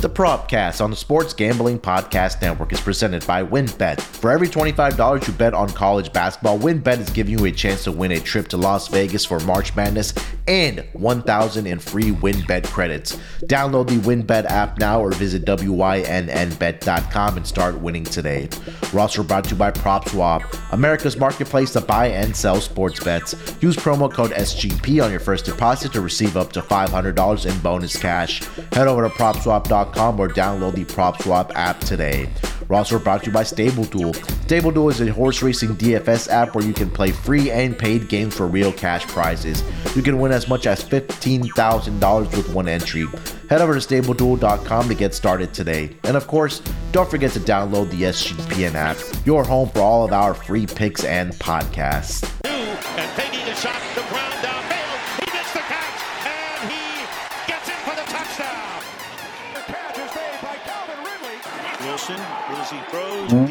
The Propcast on the Sports Gambling Podcast Network is presented by WynnBet. For every $25 you bet on college basketball, WynnBet is giving you a chance to win a trip to Las Vegas for March Madness and 1000 in free WynnBet credits. Download the WynnBet app now or visit WYNNBet.com and start winning today. We're also brought to you by PropSwap, America's marketplace to buy and sell sports bets. Use promo code SGP on your first deposit to receive up to $500 in bonus cash. Head over to PropSwap.com or download the PropSwap app today. We're also brought to you by StableDuel. StableDuel is a horse racing DFS app where you can play free and paid games for real cash prizes. You can win as much as $15,000 with one entry. Head over to StableDuel.com to get started today. And of course, don't forget to download the SGPN app, your home for all of our free picks and podcasts. And taking shot, Hmm?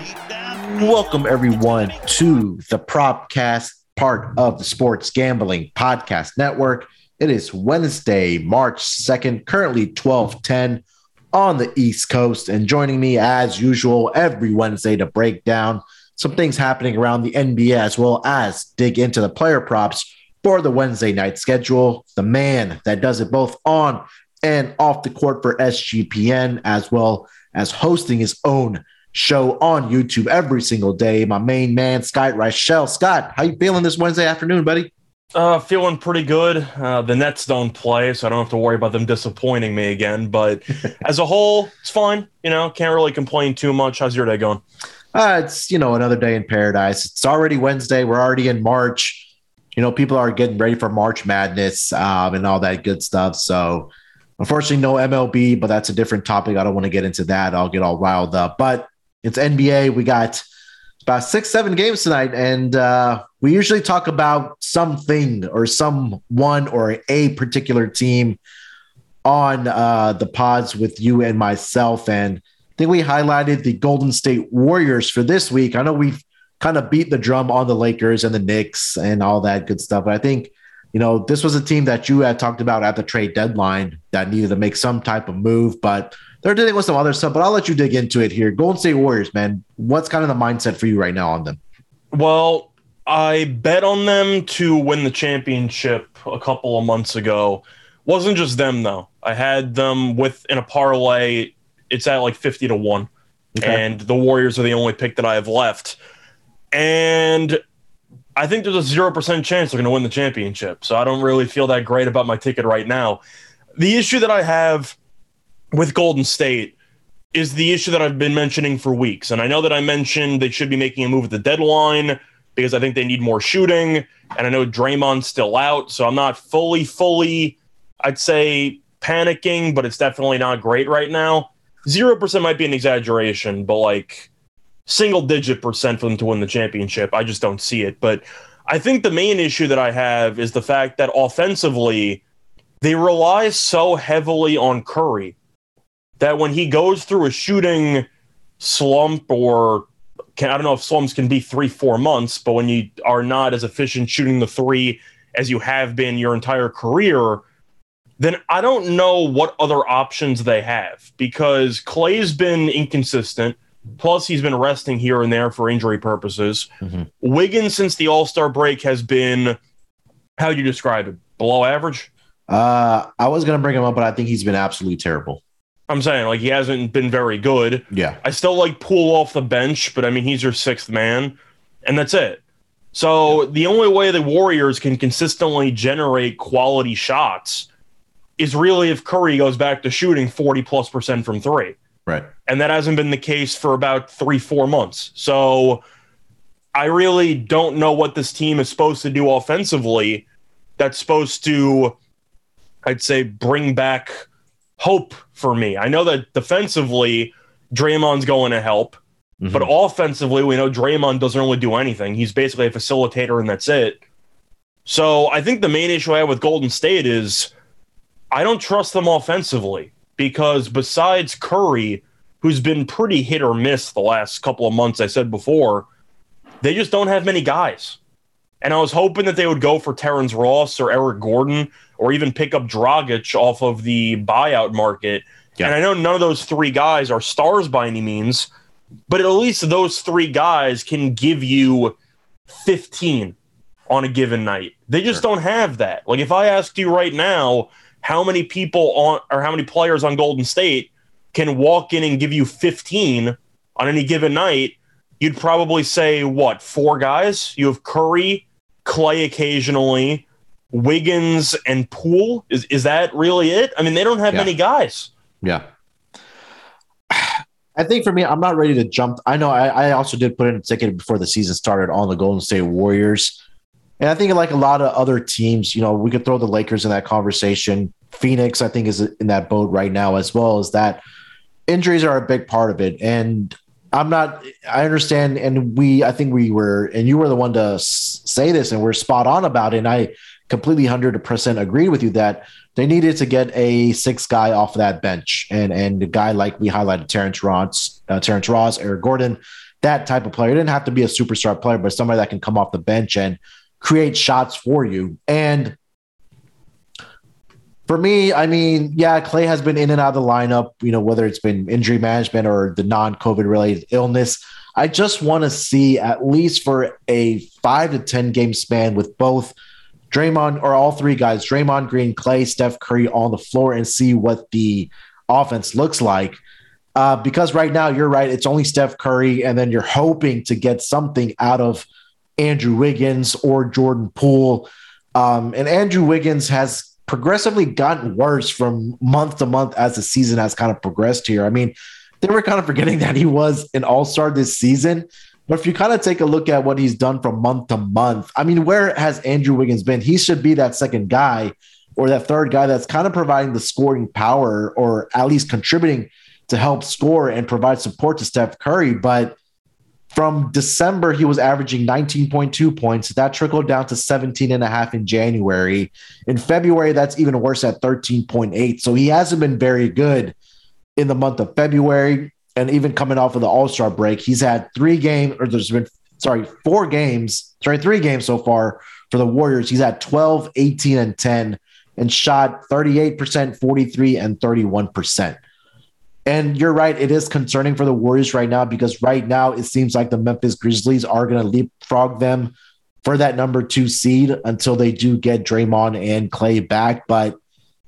Welcome, everyone, to the Propcast, part of the Sports Gambling Podcast Network. It is Wednesday, March 2nd, currently 1210 on the East Coast. And joining me, as usual, every Wednesday to break down some things happening around the NBA, as well as dig into the player props for the Wednesday night schedule. The man that does it both on and off the court for SGPN, as well as hosting his own show on YouTube every single day. My main man, Scott Reichel. Scott, how you feeling this Wednesday afternoon, buddy? Uh, feeling pretty good. Uh, the Nets don't play, so I don't have to worry about them disappointing me again. But as a whole, it's fine. You know, can't really complain too much. How's your day going? Uh, it's you know another day in paradise. It's already Wednesday. We're already in March. You know, people are getting ready for March Madness um, and all that good stuff. So, unfortunately, no MLB, but that's a different topic. I don't want to get into that. I'll get all riled up. But it's NBA. We got about six, seven games tonight, and uh, we usually talk about something or someone or a particular team on uh, the pods with you and myself. And I think we highlighted the Golden State Warriors for this week. I know we've kind of beat the drum on the Lakers and the Knicks and all that good stuff, but I think you know this was a team that you had talked about at the trade deadline that needed to make some type of move, but they're dealing with some other stuff. But I'll let you dig into it here. Golden State Warriors, man, what's kind of the mindset for you right now on them? Well, I bet on them to win the championship a couple of months ago. Wasn't just them though. I had them with in a parlay. It's at like fifty to one, Okay. and the Warriors are the only pick that I have left. And I think there's a zero percent chance they're going to win the championship. So I don't really feel that great about my ticket right now. The issue that I have with Golden State is the issue that I've been mentioning for weeks. And I know that I mentioned they should be making a move at the deadline because I think they need more shooting. And I know Draymond's still out. So I'm not fully, fully, I'd say, panicking, but it's definitely not great right now. 0% might be an exaggeration, but like single digit percent for them to win the championship. I just don't see it. But I think the main issue that I have is the fact that offensively, they rely so heavily on Curry that when he goes through a shooting slump or can, I don't know if slumps can be three, four months, but when you are not as efficient shooting the three as you have been your entire career, then I don't know what other options they have because Clay's been inconsistent. Plus, he's been resting here and there for injury purposes. Mhm. Wiggins, since the All Star break, has been how would you describe it? Below average? Uh, I was gonna bring him up, but I think he's been absolutely terrible. I'm saying like he hasn't been very good. Yeah, I still like Poole off the bench, but I mean he's your sixth man, and that's it. So the only way the Warriors can consistently generate quality shots is really if Curry goes back to shooting 40 plus percent from three. right. And that hasn't been the case for about three, four months. So I really don't know what this team is supposed to do offensively that's supposed to, I'd say, bring back hope for me. I know that defensively, Draymond's going to help, Mhm. but offensively, we know Draymond doesn't really do anything. He's basically a facilitator, and that's it. So I think the main issue I have with Golden State is I don't trust them offensively because besides Curry, who's been pretty hit or miss the last couple of months, I said before, they just don't have many guys. And I was hoping that they would go for Terrence Ross or Eric Gordon or even pick up Dragic off of the buyout market Yeah. And I know none of those three guys are stars by any means, but at least those three guys can give you 15 on a given night. They just don't have that. Like if I asked you right now, how many people on or how many players on Golden State can walk in and give you 15 on any given night, you'd probably say what, four guys? You have Curry, Clay occasionally, Wiggins and Poole. Is is that really it? I mean, they don't have Yeah. many guys. Yeah. I think for me, I'm not ready to jump. I know I, I also did put in a ticket before the season started on the Golden State Warriors. And I think, like a lot of other teams, you know, we could throw the Lakers in that conversation. Phoenix, I think, is in that boat right now, as well as that injuries are a big part of it. And I'm not, I understand. And we, I think we were, and you were the one to say this, and we're spot on about it. And I completely 100% agree with you that they needed to get a six guy off that bench. And, and a guy like we highlighted, Terrence Ross, uh, Terrence Ross, Eric Gordon, that type of player. It didn't have to be a superstar player, but somebody that can come off the bench and create shots for you. And for me, I mean, yeah, Clay has been in and out of the lineup, you know, whether it's been injury management or the non COVID related illness. I just want to see at least for a five to 10 game span with both Draymond or all three guys, Draymond Green, Clay, Steph Curry on the floor and see what the offense looks like. Uh, because right now, you're right, it's only Steph Curry, and then you're hoping to get something out of Andrew Wiggins or Jordan Poole. Um, and Andrew Wiggins has progressively gotten worse from month to month as the season has kind of progressed here. I mean, they were kind of forgetting that he was an all star this season. But if you kind of take a look at what he's done from month to month, I mean, where has Andrew Wiggins been? He should be that second guy or that third guy that's kind of providing the scoring power or at least contributing to help score and provide support to Steph Curry. But from December, he was averaging 19.2 points. That trickled down to 17 and a half in January. In February, that's even worse at 13.8. So he hasn't been very good in the month of February. And even coming off of the All Star break, he's had three games, or there's been, sorry, four games, sorry, three games so far for the Warriors. He's had 12, 18, and 10, and shot 38%, 43, and 31%. And you're right, it is concerning for the Warriors right now because right now it seems like the Memphis Grizzlies are going to leapfrog them for that number two seed until they do get Draymond and Clay back. But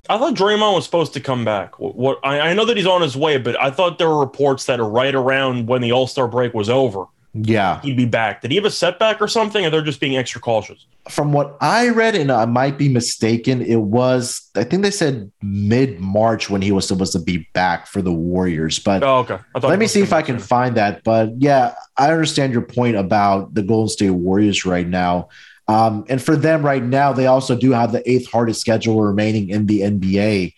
I thought Draymond was supposed to come back. What, I, I know that he's on his way, but I thought there were reports that are right around when the All Star break was over, yeah, he'd be back. Did he have a setback or something, or they're just being extra cautious? from what I read, and I might be mistaken, it was, I think they said mid March when he was supposed to be back for the Warriors. But Oh, okay. Let me see if I can find that. But yeah, I understand your point about the Golden State Warriors right now. Um, and for them right now, they also do have the eighth hardest schedule remaining in the NBA.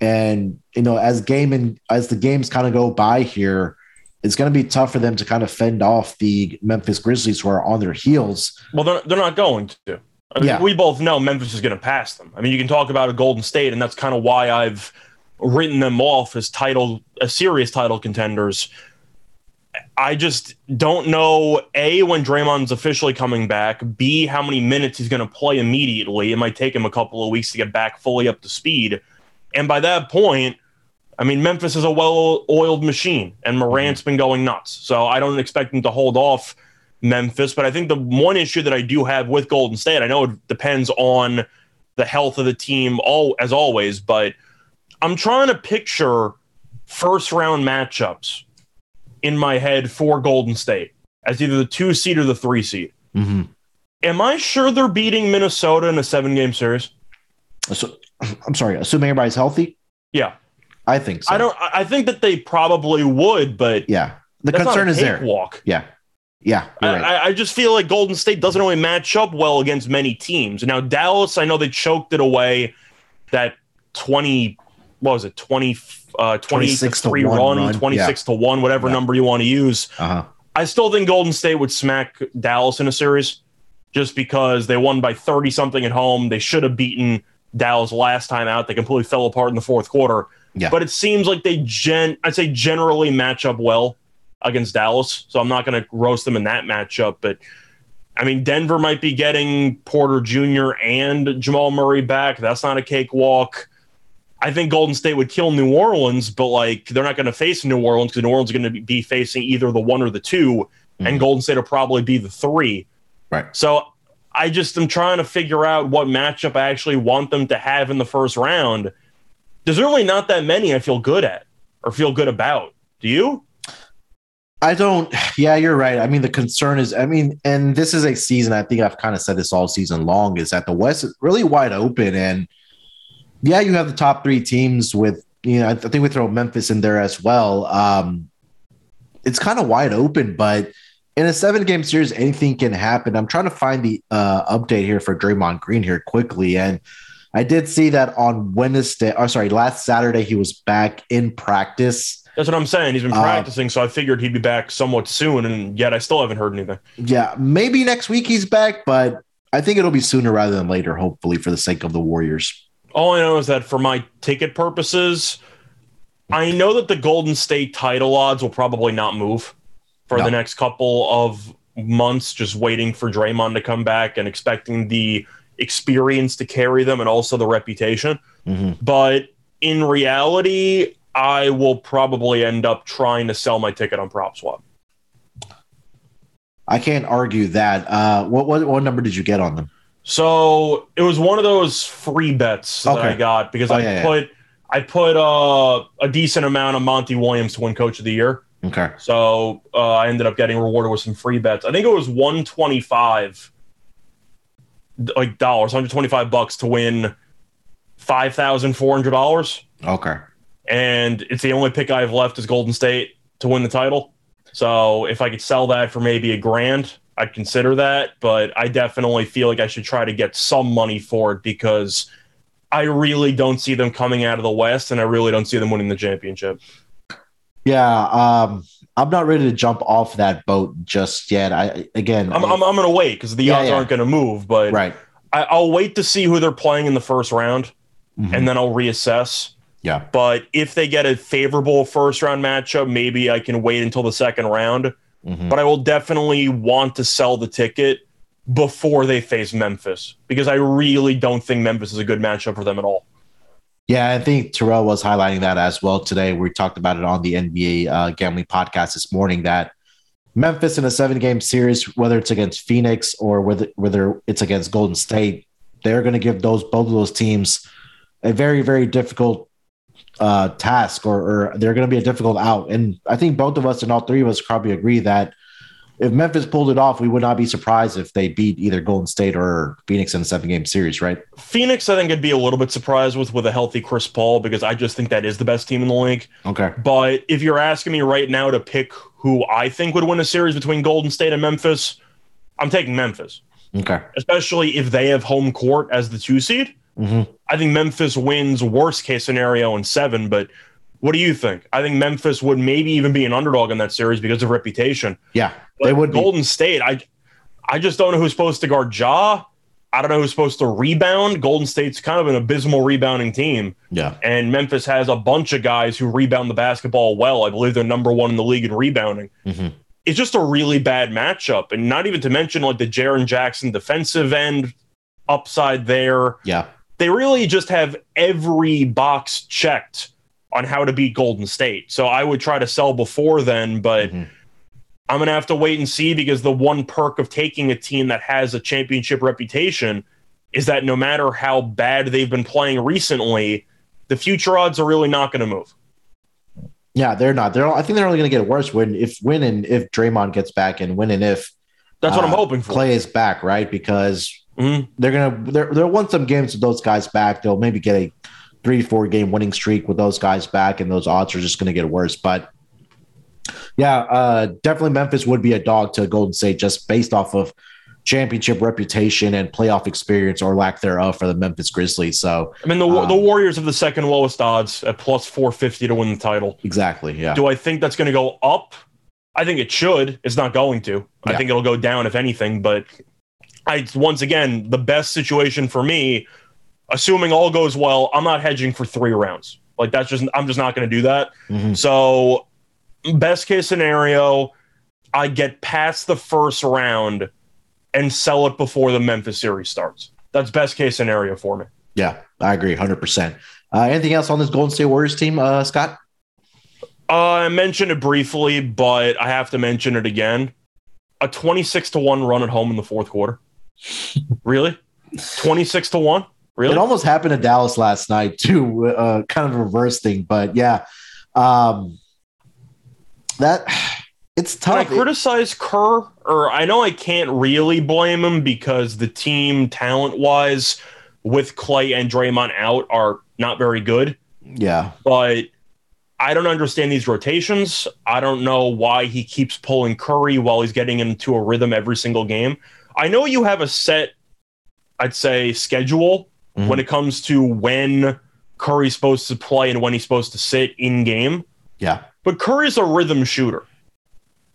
And you know, as game and as the games kind of go by here, it's going to be tough for them to kind of fend off the Memphis Grizzlies who are on their heels. Well, they're, they're not going to. I mean, Yeah. We both know Memphis is going to pass them. I mean, you can talk about a Golden State, and that's kind of why I've written them off as title, as serious title contenders. I just don't know A, when Draymond's officially coming back, B, how many minutes he's going to play immediately. It might take him a couple of weeks to get back fully up to speed. And by that point, I mean, Memphis is a well oiled machine, and Morant's been going nuts. So I don't expect him to hold off Memphis. But I think the one issue that I do have with Golden State, I know it depends on the health of the team, all as always, but I'm trying to picture first round matchups in my head for Golden State as either the two seed or the three seed. Mm-hmm. Am I sure they're beating Minnesota in a seven game series? So, I'm sorry, assuming everybody's healthy, Yeah. I think so. I don't I think that they probably would, but Yeah, the concern is there. Walk. Yeah, yeah, I, right. I- just feel like Golden State doesn't really match up well against many teams. Now Dallas, I know they choked it away. That twenty, what was it, twenty, uh, 26 to three one run, run, twenty six to one, whatever Yeah. number you want to use. uh-huh. I still think Golden State would smack Dallas in a series, just because they won by thirty something at home. They should have beaten Dallas last time out. They completely fell apart in the fourth quarter. Yeah. But it seems like they gen, I'd say generally match up well against Dallas. So I'm not going to roast them in that matchup. But I mean, Denver might be getting Porter Jr. and Jamal Murray back. That's not a cakewalk. I think Golden State would kill New Orleans, but like they're not going to face New Orleans because New Orleans is going to be facing either the one or the 2 Mhm. and Golden State will probably be the three. Right. So I just am trying to figure out what matchup I actually want them to have in the first round. There's really not that many I feel good at or feel good about. Do you? I don't. Yeah, you're right. I mean, the concern is, I mean, and this is a season. I think I've kind of said this all season long is that the West is really wide open, and yeah, you have the top three teams with you know. I think we throw Memphis in there as well. Um, it's kind of wide open, but in a seven game series, anything can happen. I'm trying to find the uh, update here for Draymond Green here quickly, and I did see that on Wednesday. Or sorry, last Saturday he was back in practice. That's what I'm saying. He's been Uh, practicing, so I figured he'd be back somewhat soon, and yet I still haven't heard anything. Yeah, maybe next week he's back, but I think it'll be sooner rather than later, hopefully, for the sake of the Warriors. All I know is that for my ticket purposes, I know that the Golden State title odds will probably not move for No. the next couple of months, just waiting for Draymond to come back and expecting the experience to carry them and also the reputation. Mhm. But in reality, I will probably end up trying to sell my ticket on PropSwap. I can't argue that. Uh, what, what what number did you get on them? So it was one of those free bets that Okay. I got because Oh, I yeah, yeah. put I put uh, a decent amount of Monty Williams to win Coach of the Year. Okay, So uh, I ended up getting rewarded with some free bets. I think it was 125 like dollars, 125 bucks to win $5,400 okay, and it's the only pick I have left is Golden State to win the title. So if I could sell that for maybe a grand, I'd consider that, but I definitely feel like I should try to get some money for it because I really don't see them coming out of the West and I really don't see them winning the championship. yeah. Um, I'm not ready to jump off that boat just yet. I again, I'm, I'm, I'm going to wait because the Yeah, odds yeah. aren't going to move, but right. I, I'll wait to see who they're playing in the first round Mhm. and then I'll reassess. yeah, But if they get a favorable first round matchup, maybe I can wait until the second round. Mhm. But I will definitely want to sell the ticket before they face Memphis because I really don't think Memphis is a good matchup for them at all. Yeah. I think Terrell was highlighting that as well today. We talked about it on the NBA uh, gambling podcast this morning that Memphis in a seven game series, whether it's against Phoenix or whether whether it's against Golden State, they're going to give those both of those teams a very very difficult uh, task, or, or they're going to be a difficult out. And I think both of us and all three of us probably agree that if Memphis pulled it off, we would not be surprised if they beat either Golden State or Phoenix in a seven game series, right? Phoenix, I think I'd be a little bit surprised with with a healthy Chris Paul because I just think that is the best team in the league. Okay. But if you're asking me right now to pick who I think would win a series between Golden State and Memphis, I'm taking Memphis, Okay. especially if they have home court as the two seed. hmm I think Memphis wins worst case scenario in seven, but what do you think? I think Memphis would maybe even be an underdog in that series because of reputation. Yeah, But they would be. Golden State, I I just don't know who's supposed to guard Ja. I don't know who's supposed to rebound. Golden State's kind of an abysmal rebounding team, Yeah. and Memphis has a bunch of guys who rebound the basketball well. I believe they're number one in the league in rebounding. Mhm. It's just a really bad matchup, and not even to mention like the Jaren Jackson defensive end upside there Yeah. they really just have every box checked on how to beat Golden State. So I would try to sell before then, but Mhm. I'm going to have to wait and see because the one perk of taking a team that has a championship reputation is that no matter how bad they've been playing recently, the future odds are really not going to move. Yeah, they're not. They're. I think they're only going to get worse when if when and if Draymond gets back and when and if That's what I'm uh, hoping for. Clay is back, right? Because Mhm. they're gonna they're, they'll win some games with those guys back. They'll maybe get a three four game winning streak with those guys back, and those odds are just going to get worse. But yeah, uh, definitely Memphis would be a dog to Golden State just based off of championship reputation and playoff experience or lack thereof for the Memphis Grizzlies. So I mean, the, Um, the Warriors have the second lowest odds at plus 450 to win the title. exactly, yeah, Do I think that's going to go up? I think it should. It's not going to. I Yeah. think it'll go down if anything. But I once again, the best situation for me, assuming all goes well, I'm not hedging for three rounds. Like that's just I'm just not going to do that. Mhm. So best case scenario, I get past the first round and sell it before the Memphis series starts. That's best case scenario for me. Yeah, I agree, hundred percent. Uh, anything else on this Golden State Warriors team, uh, Scott? Uh, I mentioned it briefly, but I have to mention it again. A 26 to 1 run at home in the fourth quarter. really? 26 to 1? Really? It almost happened to Dallas last night, too. Uh, kind of a reverse thing, but yeah. Um, that it's Can I criticize Kerr? Or I know I can't really blame him because the team, talent wise, with Clay and Draymond out, are not very good. yeah. But I don't understand these rotations. I don't know why he keeps pulling Curry while he's getting into a rhythm every single game. I know you have a set, I'd say, schedule Mhm. when it comes to when Curry's supposed to play and when he's supposed to sit in game. Yeah. But Curry's a rhythm shooter.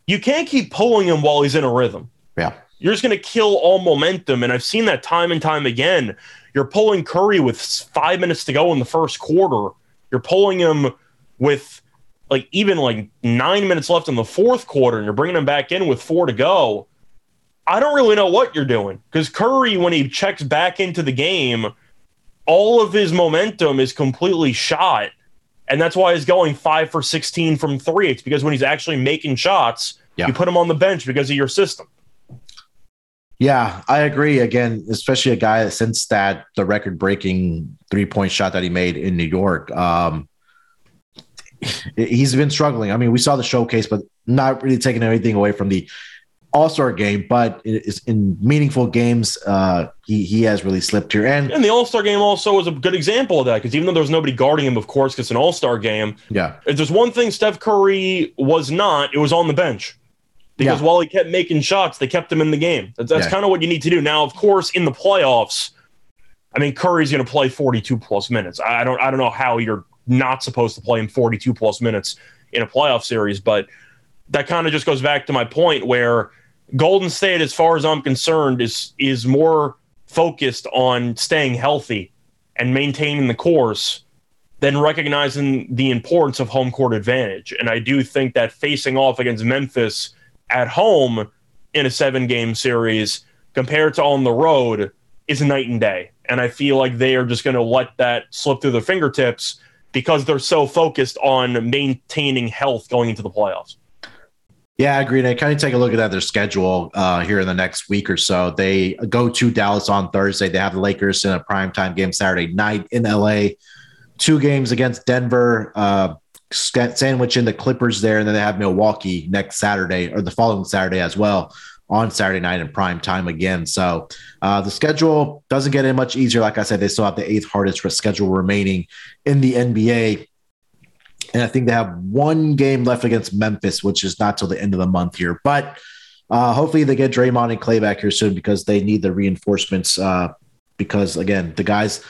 You can't keep pulling him while he's in a rhythm. Yeah. You're just going to kill all momentum. And I've seen that time and time again. You're pulling Curry with five minutes to go in the first quarter. You're pulling him with like even like nine minutes left in the fourth quarter, and you're bringing him back in with four to go. I don't really know what you're doing because Curry, when he checks back into the game, all of his momentum is completely shot. And that's why he's going five for 16 from three. It's because when he's actually making shots, Yeah. you put him on the bench because of your system. Yeah, I agree. Again, especially a guy that since that the record breaking three point shot that he made in New York, um, he's been struggling. I mean, we saw the showcase, but not really taking anything away from the All Star game. But it is in meaningful games, uh, he he has really slipped here. And And the All Star game also was a good example of that because even though there was nobody guarding him, of course, because it's an All Star game, yeah, if there's one thing Steph Curry was not, it was on the bench. Because Yeah. while he kept making shots, they kept him in the game. That's, that's Yeah. kind of what you need to do. Now, of course, in the playoffs, I mean, Curry's going to play 42 plus minutes. I don't, I don't know how you're not supposed to play him 42 plus minutes in a playoff series, but that kind of just goes back to my point where Golden State, as far as I'm concerned, is is more focused on staying healthy and maintaining the course than recognizing the importance of home court advantage. And I do think that facing off against Memphis at home in a seven game series compared to on the road is night and day. And I feel like they are just going to let that slip through their fingertips because they're so focused on maintaining health going into the playoffs. Yeah, I agree. And I kind of take a look at their schedule uh, here in the next week or so. They go to Dallas on Thursday. They have the Lakers in a primetime game Saturday night in LA. Two games against Denver, uh, sandwich in the Clippers there, and then they have Milwaukee next Saturday or the following Saturday as well on Saturday night in prime time again. So uh, the schedule doesn't get any much easier. Like I said, they still have the eighth hardest schedule remaining in the NBA. And I think they have one game left against Memphis, which is not till the end of the month here. But uh, hopefully they get Draymond and Clay back here soon because they need the reinforcements. Uh, because again, the guys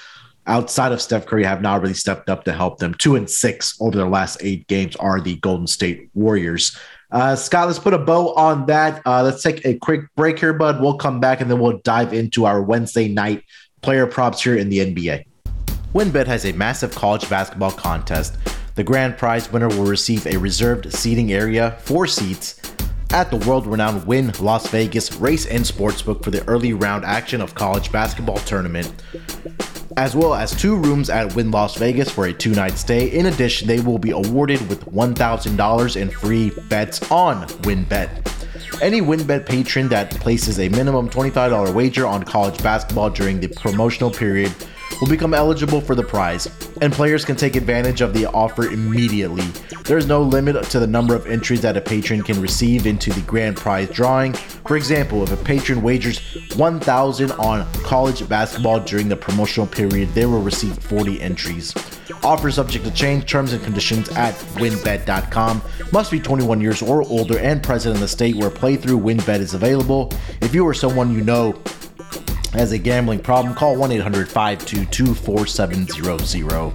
outside of Steph Curry have not really stepped up to help them. Two and six over their last eight games are the Golden State Warriors. Uh, Scott, let's put a bow on that. Uh, let's take a quick break here, bud. We'll come back and then we'll dive into our Wednesday night player props here in the NBA. WynnBet has a massive college basketball contest. The grand prize winner will receive a reserved seating area, four seats, at the world renowned Wynn Las Vegas Race and Sportsbook for the early round action of college basketball tournament, as well as two rooms at Wynn Las Vegas for a two night stay. In addition, they will be awarded with $1,000 in free bets on WynnBet. Any WynnBet patron that places a minimum $25 wager on college basketball during the promotional period will become eligible for the prize, and players can take advantage of the offer immediately. There is no limit to the number of entries that a patron can receive into the grand prize drawing. For example, if a patron wagers 1000 on college basketball during the promotional period, they will receive 40 entries. Offer subject to change, terms and conditions at wynnbet.com. Must be 21 years or older and present in the state where playthrough WynnBet is available. If you or someone you know has a gambling problem, call 1 800 522 4700.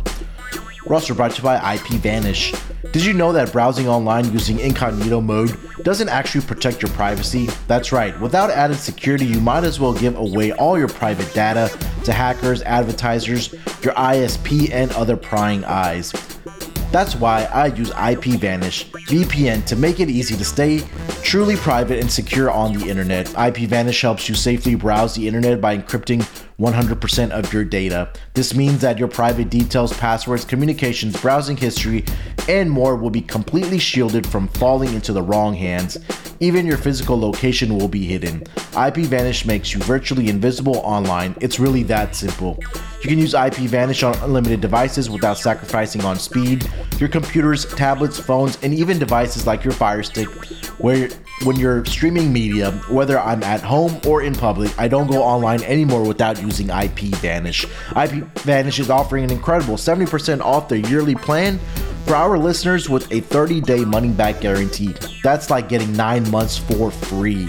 Roster brought to you by IP Vanish. Did you know that browsing online using incognito mode doesn't actually protect your privacy? That's right, without added security, you might as well give away all your private data to hackers, advertisers, your ISP, and other prying eyes. That's why I use IPVanish VPN to make it easy to stay truly private and secure on the internet. IPVanish helps you safely browse the internet by encrypting 100% of your data. This means that your private details, passwords, communications, browsing history, and more will be completely shielded from falling into the wrong hands. Even your physical location will be hidden. IPVanish makes you virtually invisible online. It's really that simple. You can use IPVanish on unlimited devices without sacrificing on speed. Your computers, tablets, phones, and even devices like your Fire Stick, where when you're streaming media, whether I'm at home or in public, I don't go online anymore without using IPVanish. IPVanish is offering an incredible 70% off their yearly plan for our listeners with a 30 day money back guarantee. That's like getting nine months for free.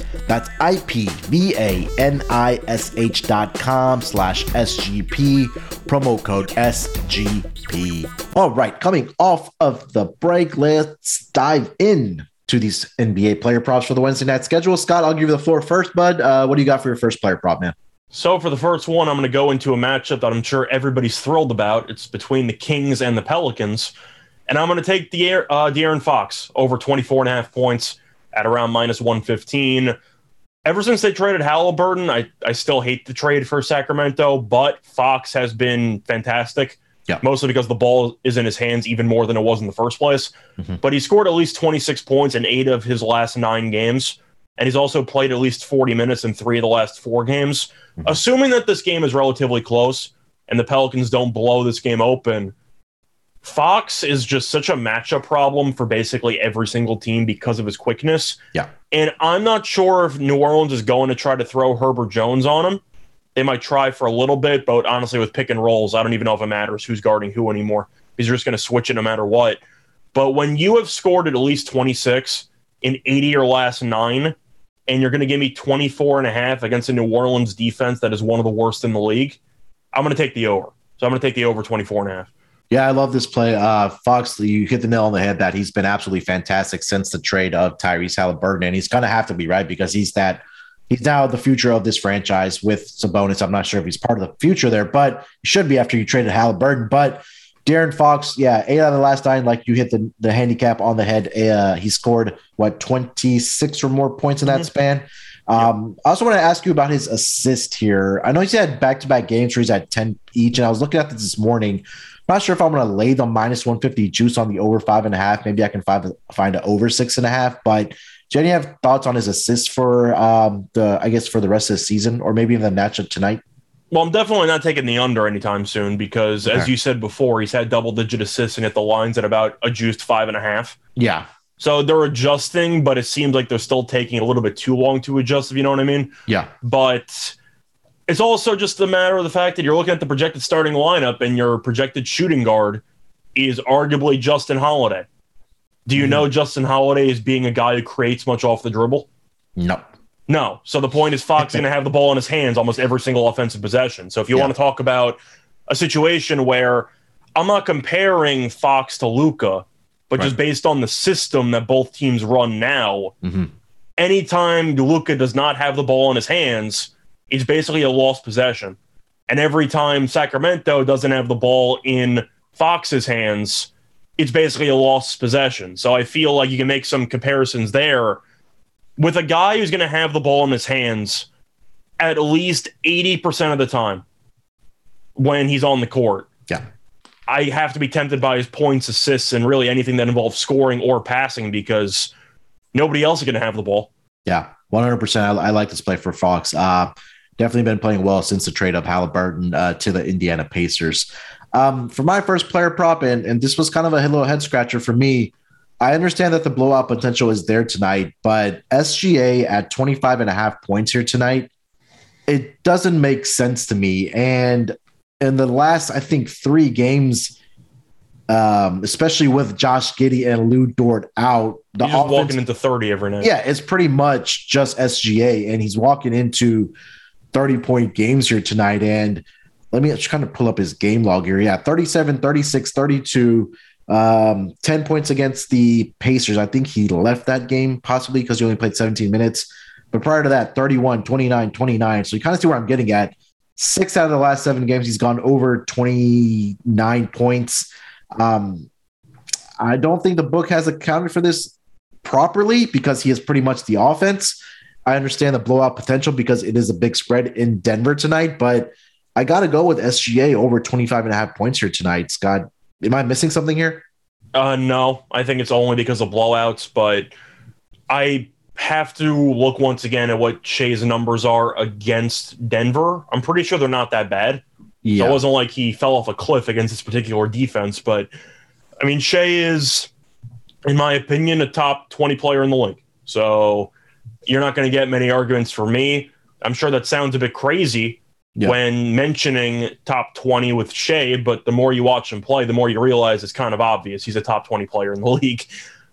That's I-P-V-A-N-I-S-H dot com slash SGP, promo code SGP. All right, coming off of the break, let's dive in to these NBA player props for the Wednesday night schedule. Scott, I'll give you the floor first, bud. Uh, what do you got for your first player prop, man? So for the first one, I'm going to go into a matchup that I'm sure everybody's thrilled about. It's between the Kings and the Pelicans. And I'm going to take the uh, De'Aaron Fox over 24 and a half points at around minus 115 ever since they traded Halliburton, I, I still hate the trade for Sacramento, but Fox has been fantastic. Yeah. Mostly because the ball is in his hands even more than it was in the first place. Mm-hmm. But he scored at least 26 points in eight of his last nine games. And he's also played at least 40 minutes in three of the last four games. Mm-hmm. Assuming that this game is relatively close and the Pelicans don't blow this game open, Fox is just such a matchup problem for basically every single team because of his quickness. Yeah. And I'm not sure if New Orleans is going to try to throw Herbert Jones on him. They might try for a little bit, but honestly, with pick and rolls, I don't even know if it matters who's guarding who anymore. He's just going to switch it no matter what. But when you have scored at least 26 in 80 or last nine, and you're going to give me 24 and a half against a New Orleans defense that is one of the worst in the league, I'm going to take the over. So I'm going to take the over 24 and a half. Yeah, I love this play. Uh, Fox, you hit the nail on the head that he's been absolutely fantastic since the trade of Tyrese Halliburton, and he's going to have to be right because he's that. He's now the future of this franchise with Sabonis. I'm not sure if he's part of the future there, but he should be after you traded Halliburton. But De'Aaron Fox, yeah, eight out of the last nine, like you hit the, the handicap on the head. Uh, he scored what 26 or more points in that mm-hmm. span. Um, I also want to ask you about his assist here. I know he's had back to back games where he's at 10 each, and I was looking at this this morning. Not sure if I'm going to lay the minus 150 juice on the over five and a half. Maybe I can find, find an over six and a half. But do you have thoughts on his assists for um, the, I guess, for the rest of the season or maybe in the matchup tonight? Well, I'm definitely not taking the under anytime soon because, okay. as you said before, he's had double digit assists and hit the lines at about a juiced five and a half. Yeah. So they're adjusting, but it seems like they're still taking a little bit too long to adjust, if you know what I mean. Yeah. But it's also just a matter of the fact that you're looking at the projected starting lineup and your projected shooting guard is arguably Justin Holiday. Do you mm-hmm. know Justin Holiday is being a guy who creates much off the dribble? No. No. So the point is Fox is going to have the ball in his hands almost every single offensive possession. So if you yeah. want to talk about a situation where I'm not comparing Fox to Luka, but right. just based on the system that both teams run now, mm-hmm. anytime Luka does not have the ball in his hands, is basically a lost possession. And every time Sacramento doesn't have the ball in Fox's hands, it's basically a lost possession. So I feel like you can make some comparisons there with a guy who's going to have the ball in his hands at least 80% of the time when he's on the court. Yeah. I have to be tempted by his points, assists, and really anything that involves scoring or passing because nobody else is going to have the ball. Yeah, 100%. I, I like this play for Fox. Uh, definitely been playing well since the trade of Halliburton uh, to the Indiana Pacers. Um, for my first player prop, and, and this was kind of a little head scratcher for me. I understand that the blowout potential is there tonight, but SGA at 25 and a half points here tonight, it doesn't make sense to me. And in the last, I think, three games, um, especially with Josh Giddey and Lu Dort out, the he's offense, walking into 30 every night. Yeah, it's pretty much just SGA, and he's walking into 30 point games here tonight. And let me just kind of pull up his game log here. Yeah, 37, 36, 32, Um, 10 points against the Pacers. I think he left that game possibly because he only played 17 minutes. But prior to that, 31, 29, 29. So you kind of see where I'm getting at. Six out of the last seven games, he's gone over 29 points. Um, I don't think the book has accounted for this properly because he is pretty much the offense. I understand the blowout potential because it is a big spread in Denver tonight, but I got to go with SGA over 25 and a half points here tonight. Scott, am I missing something here? Uh, no, I think it's only because of blowouts, but I have to look once again at what Shai's numbers are against Denver. I'm pretty sure they're not that bad. Yeah. So it wasn't like he fell off a cliff against this particular defense, but I mean, Shai is, in my opinion, a top 20 player in the league. So you're not going to get many arguments for me. I'm sure that sounds a bit crazy yeah. when mentioning top 20 with Shai, but the more you watch him play, the more you realize it's kind of obvious he's a top 20 player in the league.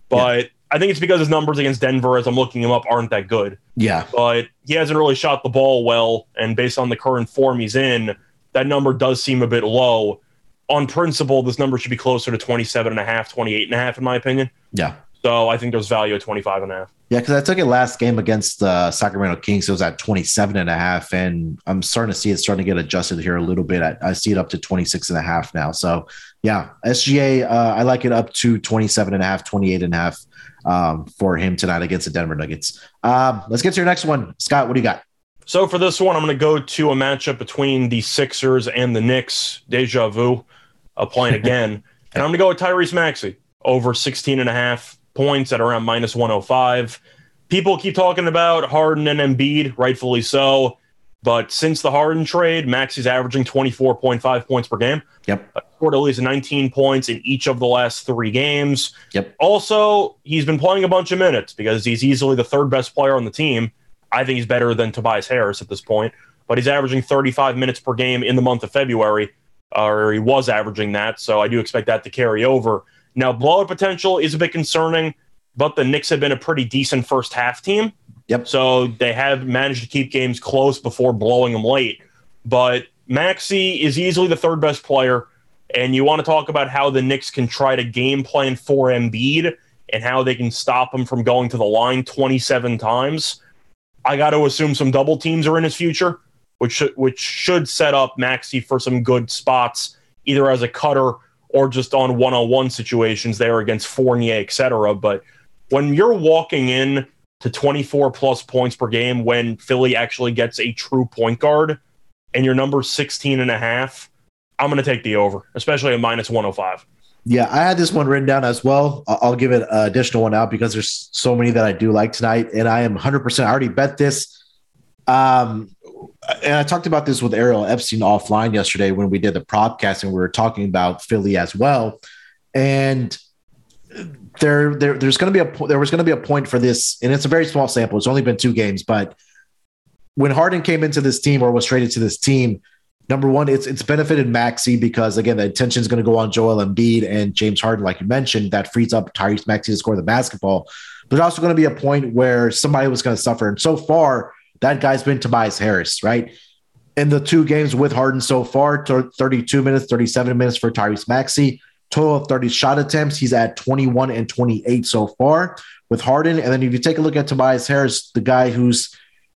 But yeah. I think it's because his numbers against Denver, as I'm looking him up, aren't that good. Yeah. But he hasn't really shot the ball well. And based on the current form he's in, that number does seem a bit low. On principle, this number should be closer to 27 and a half, 28 and a half, in my opinion. Yeah. So I think there's value at 25 and a half. Yeah, because I took it last game against the uh, Sacramento Kings. It was at 27 and a half. And I'm starting to see it starting to get adjusted here a little bit. I, I see it up to 26 and a half now. So yeah, SGA, uh, I like it up to 27 and a half, 28 and a half um, for him tonight against the Denver Nuggets. Um, let's get to your next one. Scott, what do you got? So for this one, I'm going to go to a matchup between the Sixers and the Knicks. Deja vu, uh, playing again. and I'm going to go with Tyrese Maxey over 16 and a half points at around minus 105. People keep talking about Harden and Embiid, rightfully so. But since the Harden trade, Max is averaging 24.5 points per game. Yep. Uh, scored at least 19 points in each of the last three games. Yep. Also, he's been playing a bunch of minutes because he's easily the third best player on the team. I think he's better than Tobias Harris at this point, but he's averaging 35 minutes per game in the month of February, or he was averaging that. So I do expect that to carry over. Now, blowout potential is a bit concerning, but the Knicks have been a pretty decent first half team. Yep. So they have managed to keep games close before blowing them late. But Maxey is easily the third best player. And you want to talk about how the Knicks can try to game plan for Embiid and how they can stop him from going to the line 27 times. I got to assume some double teams are in his future, which should, which should set up Maxey for some good spots, either as a cutter or just on one-on-one situations there against Fournier, etc. But when you're walking in to 24 plus points per game when Philly actually gets a true point guard and your number 16 and a half, I'm going to take the over, especially at minus 105. Yeah, I had this one written down as well. I'll give it an additional one out because there's so many that I do like tonight, and I am 100%. I already bet this. Um, and I talked about this with Ariel Epstein offline yesterday when we did the propcast and we were talking about Philly as well. And there, there there's going to be a there was going to be a point for this, and it's a very small sample. It's only been two games, but when Harden came into this team or was traded to this team, number one, it's it's benefited Maxey because again the attention is going to go on Joel Embiid and James Harden, like you mentioned, that frees up Tyrese Maxey to score the basketball. But there's also going to be a point where somebody was going to suffer, and so far that guy's been Tobias Harris, right? In the two games with Harden so far, 32 minutes, 37 minutes for Tyrese Maxey, total of 30 shot attempts. He's at 21 and 28 so far with Harden. And then if you take a look at Tobias Harris, the guy who's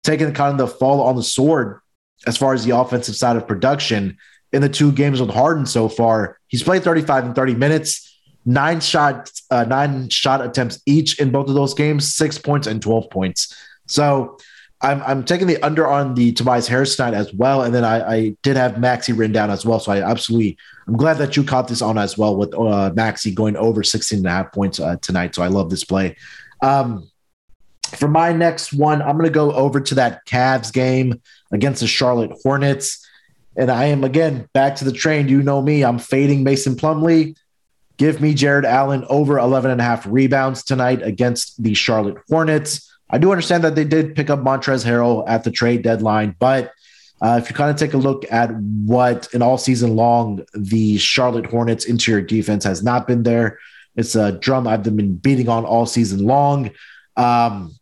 taken kind of the fall on the sword as far as the offensive side of production in the two games with Harden so far, he's played 35 and 30 minutes, nine shot, uh, nine shot attempts each in both of those games, six points and 12 points. So I'm, I'm taking the under on the Tobias Harris tonight as well. And then I, I did have Maxey written down as well. So I absolutely, I'm glad that you caught this on as well with uh, Maxey going over 16 and a half points uh, tonight. So I love this play. Um, for my next one, I'm going to go over to that Cavs game against the Charlotte Hornets. And I am, again, back to the train. You know me. I'm fading Mason Plumlee. Give me Jarrett Allen over 11 and a half rebounds tonight against the Charlotte Hornets. I do understand that they did pick up Montrezl Harrell at the trade deadline, but uh, if you kind of take a look at what in all season long the Charlotte Hornets interior defense has not been there, it's a drum I've been beating on all season long. Um,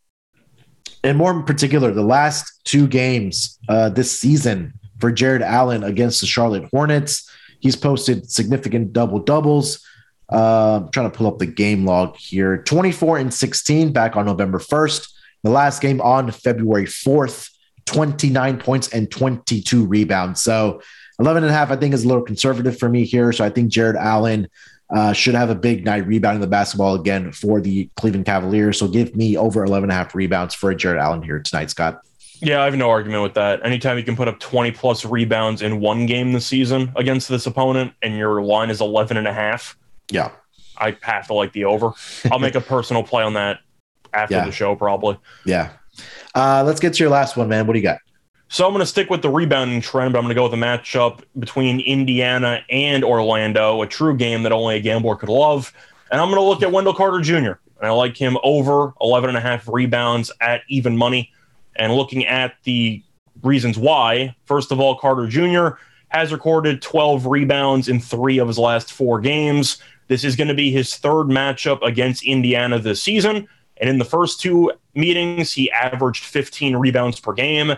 and more in particular, the last two games uh, this season for Jarrett Allen against the Charlotte Hornets, he's posted significant double doubles. Uh, I'm trying to pull up the game log here. 24 and 16 back on November 1st. The last game on February 4th, 29 points and 22 rebounds. So 11 and a half, I think, is a little conservative for me here. So I think Jarrett Allen uh, should have a big night rebounding the basketball again for the Cleveland Cavaliers. So give me over 11 and a half rebounds for Jarrett Allen here tonight, Scott. Yeah, I have no argument with that. Anytime you can put up 20 plus rebounds in one game this season against this opponent and your line is 11 and a half, Yeah. I have to like the over. I'll make a personal play on that after Yeah. the show, probably. Yeah. Uh, let's get to your last one, man. What do you got? So I'm going to stick with the rebounding trend, but I'm going to go with a matchup between Indiana and Orlando, a true game that only a gambler could love. And I'm going to look at Wendell Carter Jr. And I like him over 11 and a half rebounds at even money. And looking at the reasons why, first of all, Carter Jr. has recorded 12 rebounds in three of his last four games. This is going to be his third matchup against Indiana this season. And in the first two meetings, he averaged 15 rebounds per game.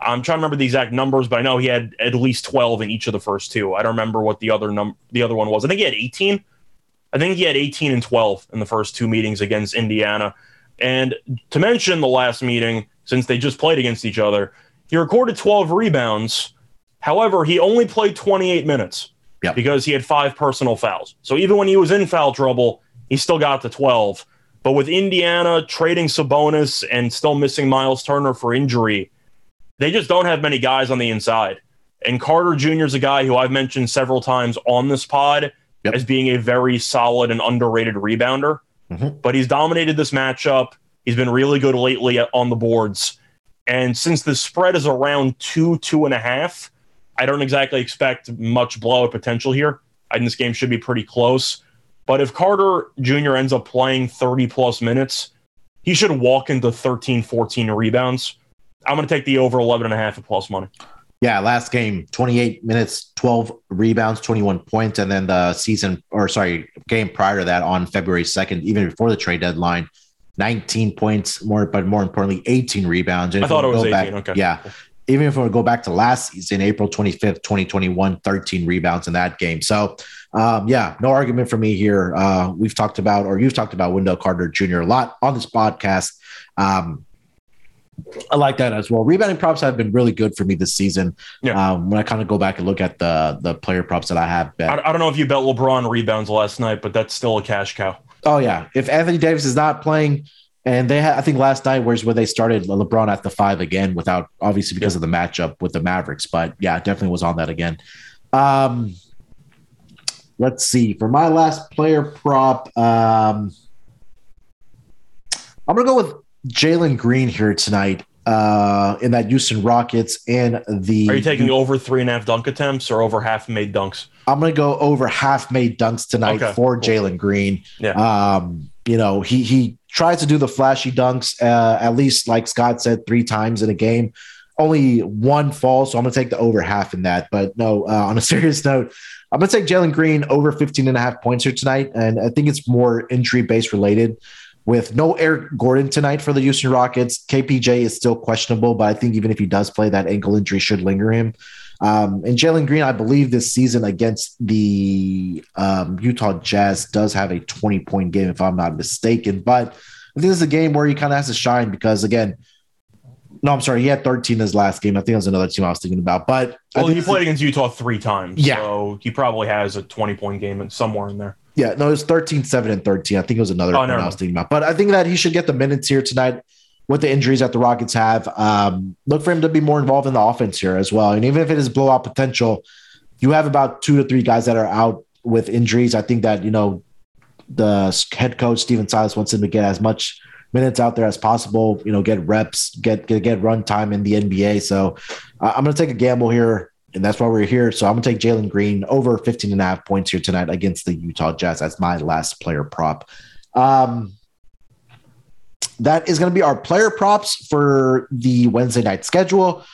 I'm trying to remember the exact numbers, but I know he had at least 12 in each of the first two. I don't remember what the other num the other one was. I think he had 18. I think he had 18 and 12 in the first two meetings against Indiana. And to mention the last meeting, since they just played against each other, he recorded 12 rebounds. However, he only played 28 minutes Yep. because he had five personal fouls. So even when he was in foul trouble, he still got to 12. But with Indiana trading Sabonis and still missing Miles Turner for injury, they just don't have many guys on the inside. And Carter Jr. is a guy who I've mentioned several times on this pod Yep. as being a very solid and underrated rebounder. Mhm. But he's dominated this matchup. He's been really good lately on the boards. And since the spread is around two, two and a half, I don't exactly expect much blowout potential here. I think this game should be pretty close. But if Carter Jr. ends up playing 30 plus minutes, he should walk into 13, 14 rebounds. I'm going to take the over 11 and a half at plus money. Yeah, last game, 28 minutes, 12 rebounds, 21 points. And then the season, or sorry, game prior to that on February 2nd, even before the trade deadline, 19 points, more, but more importantly, 18 rebounds. And I thought it was 18. back- okay. Yeah. Even if we go back to last season, April 25th, 2021, 13 rebounds in that game. So, um, yeah, no argument for me here. Uh, we've talked about, or you've talked about Wendell Carter Jr. a lot on this podcast. Um, I like that as well. Rebounding props have been really good for me this season. Yeah. Um, when I kind of go back and look at the the player props that I have bet. I, I don't know if you bet LeBron rebounds last night, but that's still a cash cow. Oh yeah, if Anthony Davis is not playing, and they had, I think last night was where they started LeBron at the five again, without obviously because of the matchup with the Mavericks. But yeah, definitely was on that again. Um, let's see for my last player prop. Um, I'm gonna go with Jalen Green here tonight. Uh, in that Houston Rockets and the Are you taking over three and a half dunk attempts or over half made dunks? I'm going to go over half made dunks tonight Okay, for cool. Jalen Green. Yeah. Um, you know, he he tries to do the flashy dunks, uh, at least like Scott said, three times in a game. Only one fall, so I'm going to take the over half in that. But no, uh, on a serious note, I'm going to take Jalen Green over 15 and a half points here tonight. And I think it's more injury based related. With no Eric Gordon tonight for the Houston Rockets, KPJ is still questionable, but I think even if he does play, that ankle injury should linger him. Um, and Jalen Green, I believe this season against the um, Utah Jazz does have a 20 point game, if I'm not mistaken. But I think this is a game where he kind of has to shine because, again, no, I'm sorry, he had 13 in his last game. I think it was another team I was thinking about. But Well, he played against Utah three times. Yeah. So he probably has a 20 point game somewhere in there. Yeah, no, it was 13, 7, and 13. I think it was another Oh, one I was thinking about. But I think that he should get the minutes here tonight with the injuries that the Rockets have. Um, look for him to be more involved in the offense here as well. And even if it is blowout potential, you have about two to three guys that are out with injuries. I think that, you know, the head coach, Stephen Silas, wants him to get as much minutes out there as possible, you know, get reps, get get, get run time in the NBA. So uh, I'm going to take a gamble here and that's why we're here. So I'm gonna take Jalen Green over 15 and a half points here tonight against the Utah Jazz as my last player prop. Um, that is gonna be our player props for the Wednesday night schedule.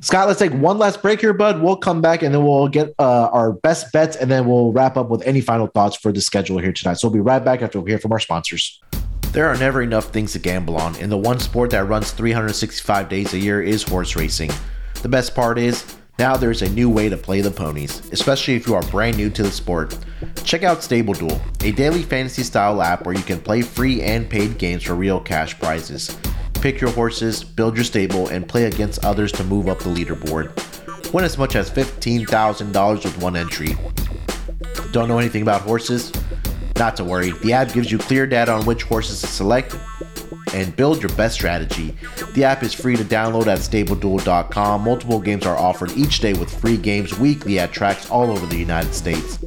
Scott, let's take one last break here, bud. We'll come back and then we'll get uh, our best bets and then we'll wrap up with any final thoughts for the schedule here tonight. So we'll be right back after we hear from our sponsors. There are never enough things to gamble on, and the one sport that runs 365 days a year is horse racing. The best part is, now there's a new way to play the ponies, especially if you are brand new to the sport. Check out Stable Duel, a daily fantasy style app where you can play free and paid games for real cash prizes. Pick your horses, build your stable, and play against others to move up the leaderboard. Win as much as $15,000 with one entry. Don't know anything about horses? Not to worry, the app gives you clear data on which horses to select and build your best strategy. The app is free to download at stableduel.com. Multiple games are offered each day with free games weekly at tracks all over the United States.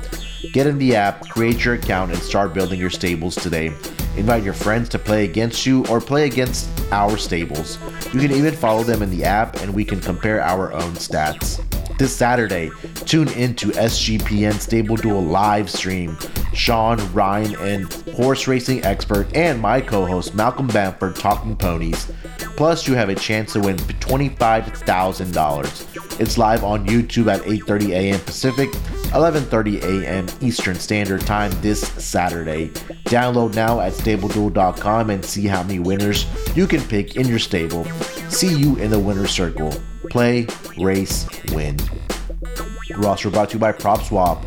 Get in the app, create your account, and start building your stables today. Invite your friends to play against you or play against our stables. You can even follow them in the app and we can compare our own stats. This Saturday, tune into SGPN Stable Duel live stream. Sean, Ryan, and horse racing expert and my co-host Malcolm Bamford talking ponies. Plus, you have a chance to win $25,000. It's live on YouTube at 8:30 a.m. Pacific, 11:30 a.m. Eastern Standard Time this Saturday. Download now at StableDuel.com and see how many winners you can pick in your stable. See you in the winner's circle. Play, race, win. Roster brought to you by PropSwap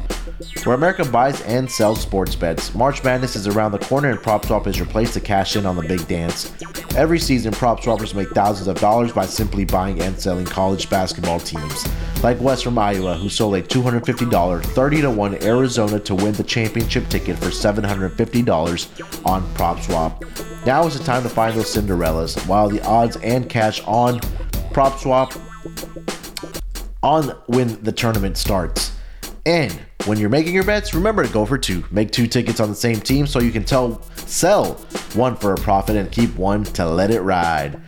where America buys and sells sports bets. March Madness is around the corner and PropSwap is your place to cash in on the big dance. Every season, PropSwappers make thousands of dollars by simply buying and selling college basketball teams. Like Wes from Iowa, who sold a $250 30 to 1 Arizona to win the championship ticket for $750 on PropSwap. Now is the time to find those Cinderellas. While the odds and cash on PropSwap on when the tournament starts. And when you're making your bets, remember to go for two. Make two tickets on the same team so you can tell sell one for a profit and keep one to let it ride.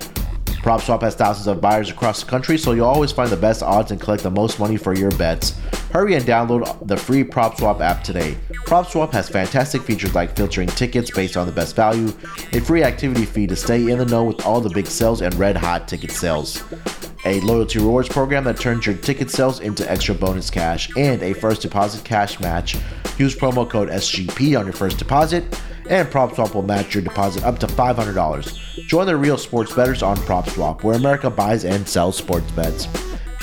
PropSwap has thousands of buyers across the country, so you'll always find the best odds and collect the most money for your bets. Hurry and download the free PropSwap app today. PropSwap has fantastic features like filtering tickets based on the best value, a free activity fee to stay in the know with all the big sales and red hot ticket sales, a loyalty rewards program that turns your ticket sales into extra bonus cash, and a first deposit cash match. Use promo code SGP on your first deposit, and PropSwap will match your deposit up to $500. Join the real sports bettors on PropSwap, where America buys and sells sports bets.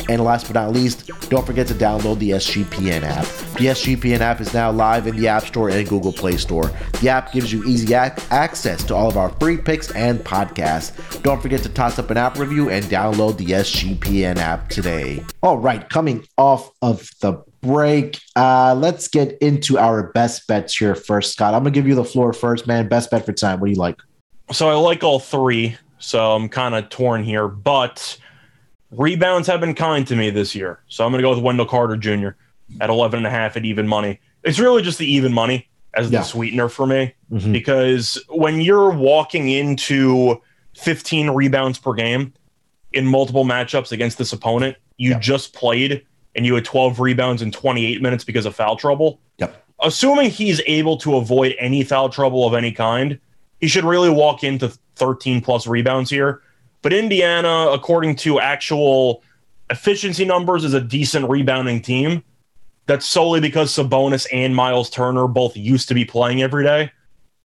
And last but not least, don't forget to download the SGPN app. The SGPN app is now live in the App Store and Google Play Store. The app gives you easy ac- access to all of our free picks and podcasts. Don't forget to toss up an app review and download the SGPN app today. All right, coming off of the break, uh, let's get into our best bets here first, Scott. I'm gonna give you the floor first, man. Best bet for time. What do you like? So I like all three. So I'm kind of torn here, but rebounds have been kind to me this year. So I'm going to go with Wendell Carter Jr. at 11 and a half at even money. It's really just the even money as Yeah. the sweetener for me Mhm. because when you're walking into 15 rebounds per game in multiple matchups against this opponent, you Yeah. just played and you had 12 rebounds in 28 minutes because of foul trouble. Yep. Assuming he's able to avoid any foul trouble of any kind, he should really walk into 13 plus rebounds here. But Indiana, according to actual efficiency numbers, is a decent rebounding team. That's solely because Sabonis and Miles Turner both used to be playing every day.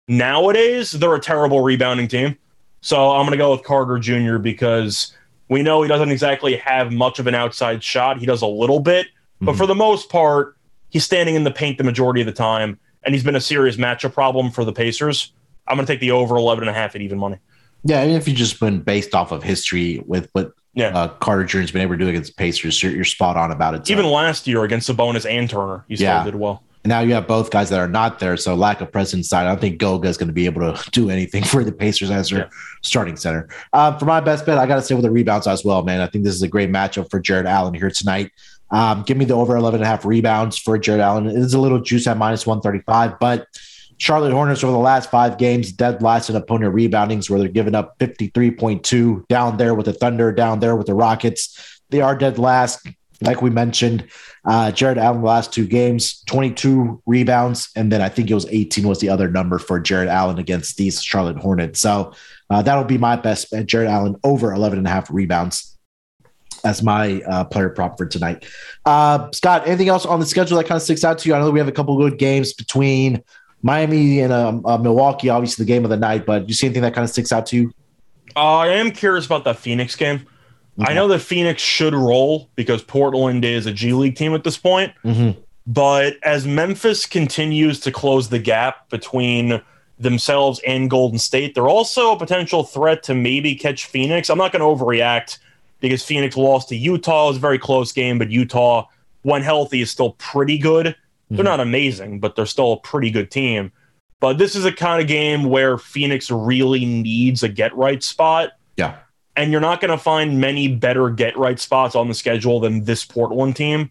Nowadays, they're a terrible rebounding team. So I'm going to go with Carter Jr. because we know he doesn't exactly have much of an outside shot. He does a little bit, but Mhm. for the most part, he's standing in the paint the majority of the time, and he's been a serious matchup problem for the Pacers. I'm going to take the over 11 and a half at even money. Yeah, and if you just been based off of history with what Yeah. uh, Carter Jr.'s been able to do against Pacers, you're, you're spot on about it. So- Even last year against Sabonis and Turner, he still Yeah. did well. now you have both guys that are not there, so lack of presence side. I don't think Goga is going to be able to do anything for the Pacers as their Yeah. starting center. Um, for my best bet, I got to stay with the rebounds as well, man. I think this is a great matchup for Jarrett Allen here tonight. Um, give me the over 11 and a half rebounds for Jarrett Allen. It is a little juice at minus 135, but Charlotte Hornets over the last five games, dead last in opponent reboundings, where they're giving up 53.2 down there with the Thunder, down there with the Rockets. They are dead last, like we mentioned. Uh, Jarrett Allen, the last two games, 22 rebounds, and then I think it was 18 was the other number for Jarrett Allen against these Charlotte Hornets. So uh, that'll be my best bet. Jarrett Allen over 11 and a half rebounds as my uh, player prop for tonight. Uh, Scott, anything else on the schedule that kind of sticks out to you? I know we have a couple good games between Miami and um, uh, Milwaukee, obviously the game of the night, but do you see anything that kind of sticks out to you? Uh, I am curious about that Phoenix game. I know that Phoenix should roll because Portland is a G League team at this point, Mhm. But as Memphis continues to close the gap between themselves and Golden State, they're also a potential threat to maybe catch Phoenix. I'm not going to overreact because Phoenix lost to Utah. It was a very close game, but Utah, when healthy, is still pretty good. Mm-hmm. They're not amazing, but they're still a pretty good team. But this is a kind of game where Phoenix really needs a get right spot. Yeah. And you're not going to find many better get right spots on the schedule than this Portland team.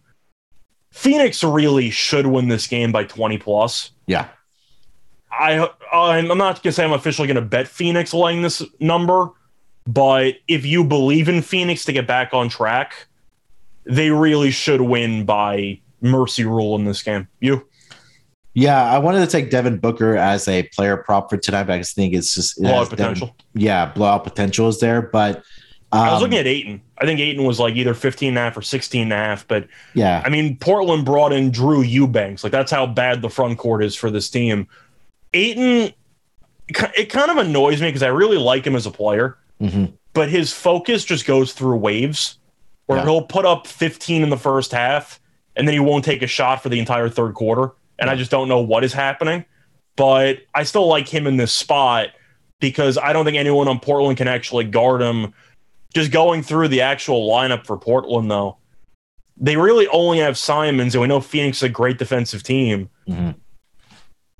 Phoenix really should win this game by 20 plus. Yeah. I I'm not going to say I'm officially going to bet Phoenix laying this number, but if you believe in Phoenix to get back on track, they really should win by mercy rule in this game. You? Yeah, I wanted to take Devin Booker as a player prop for tonight, but I just think it's just it Blowout has Devin- potential. yeah, blowout potential is there, but um, I was looking at Ayton. I think Ayton was like either 15 and a half or 16 and a half, but yeah, I mean, Portland brought in Drew Eubanks. Like that's how bad the front court is for this team. Ayton, it kind of annoys me because I really like him as a player, Mhm. but his focus just goes through waves where Yeah. he'll put up 15 in the first half and then he won't take a shot for the entire third quarter. And I just don't know what is happening. But I still like him in this spot because I don't think anyone on Portland can actually guard him. Just going through the actual lineup for Portland, though, they really only have Simons, and we know Phoenix is a great defensive team. Mhm.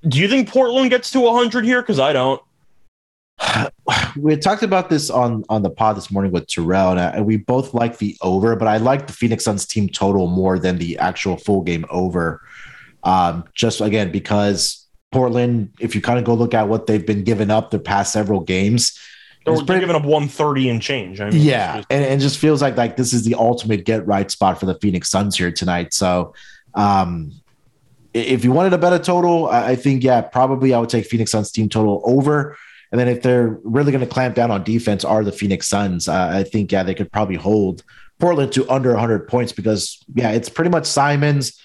Do you think Portland gets to 100 here? Because I don't. we talked about this on on the pod this morning with Terrell, and, I, and we both like the over, but I like the Phoenix Suns team total more than the actual full game over. Um, just again because Portland, if you kind of go look at what they've been giving up the past several games, They're, pretty- giving up 130 and change. I mean, yeah, just- and, and it just feels like like this is the ultimate get right spot for the Phoenix Suns here tonight. So, um, if you wanted a better total, I, I think yeah, probably I would take Phoenix Suns team total over. And then if they're really going to clamp down on defense, are the Phoenix Suns? Uh, I think yeah, they could probably hold Portland to under 100 points because yeah, it's pretty much Simons.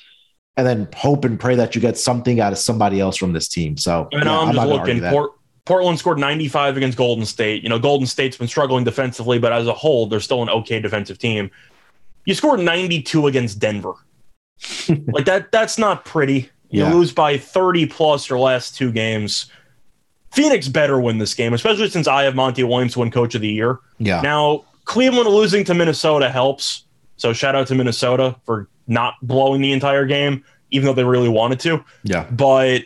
And then hope and pray that you get something out of somebody else from this team. So I know yeah, I'm, not just looking. Port, Portland scored 95 against Golden State. You know, Golden State's been struggling defensively, but as a whole, they're still an okay defensive team. You scored 92 against Denver. like that that's not pretty. You Yeah. lose by 30 plus your last two games. Phoenix better win this game, especially since I have Monty Williams win coach of the year. yeah, Now, Cleveland losing to Minnesota helps. So shout out to Minnesota for not blowing the entire game, even though they really wanted to yeah, but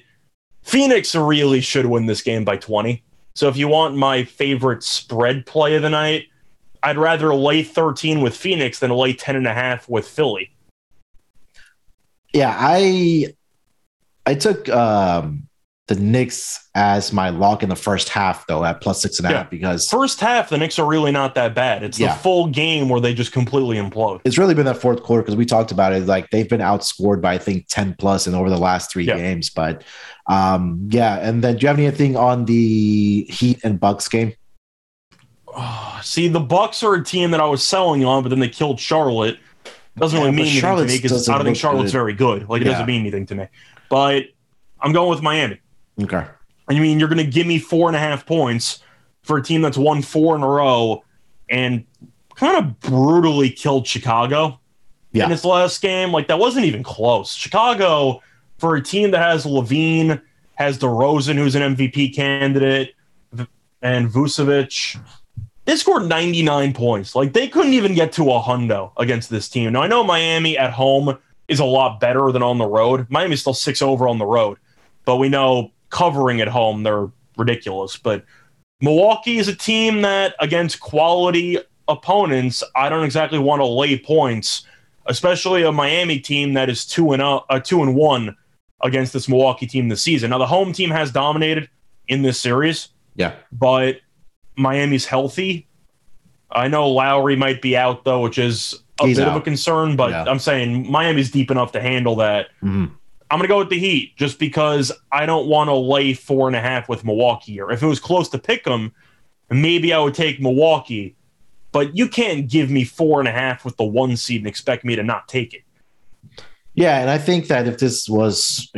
Phoenix really should win this game by 20. So if you want my favorite spread play of the night, I'd rather lay 13 with Phoenix than lay 10 and a half with Philly. yeah. I I took um the Knicks as my lock in the first half though at plus six and a half Yeah. because First half, the Knicks are really not that bad. It's Yeah. the full game where they just completely implode. it's really been that fourth quarter because we talked about it. Like they've been outscored by I think ten plus in over the last three Yeah. games. But um yeah, and then do you have anything on the Heat and Bucks game? See, the Bucks are a team that I was selling on, but then they killed Charlotte. Doesn't really mean anything to me because I don't think Charlotte's good. very good. Like it doesn't mean anything to me. But I'm going with Miami. Okay. I mean, you're going to give me four and a half points for a team that's won four in a row and kind of brutally killed Chicago Yeah. in its last game. Like, that wasn't even close. Chicago, for a team that has LaVine, has DeRozan, who's an MVP candidate, and Vucevic, they scored 99 points. Like, they couldn't even get to a hundo against this team. Now, I know Miami at home is a lot better than on the road. Miami's still six over on the road, but we know covering at home, they're ridiculous. But Milwaukee is a team that, against quality opponents, I don't exactly want to lay points, especially a Miami team that is two and uh, two and one against this Milwaukee team this season. Now, the home team has dominated in this series, Yeah. but Miami's healthy. I know Lowry might be out though, which is a He's bit of a concern, but Yeah. I'm saying Miami's deep enough to handle that. Mhm. I'm going to go with the Heat just because I don't want to lay four and a half with Milwaukee Or If it was close to pick them, maybe I would take Milwaukee, but you can't give me four and a half with the one seed and expect me to not take it. Yeah, and I think that if this was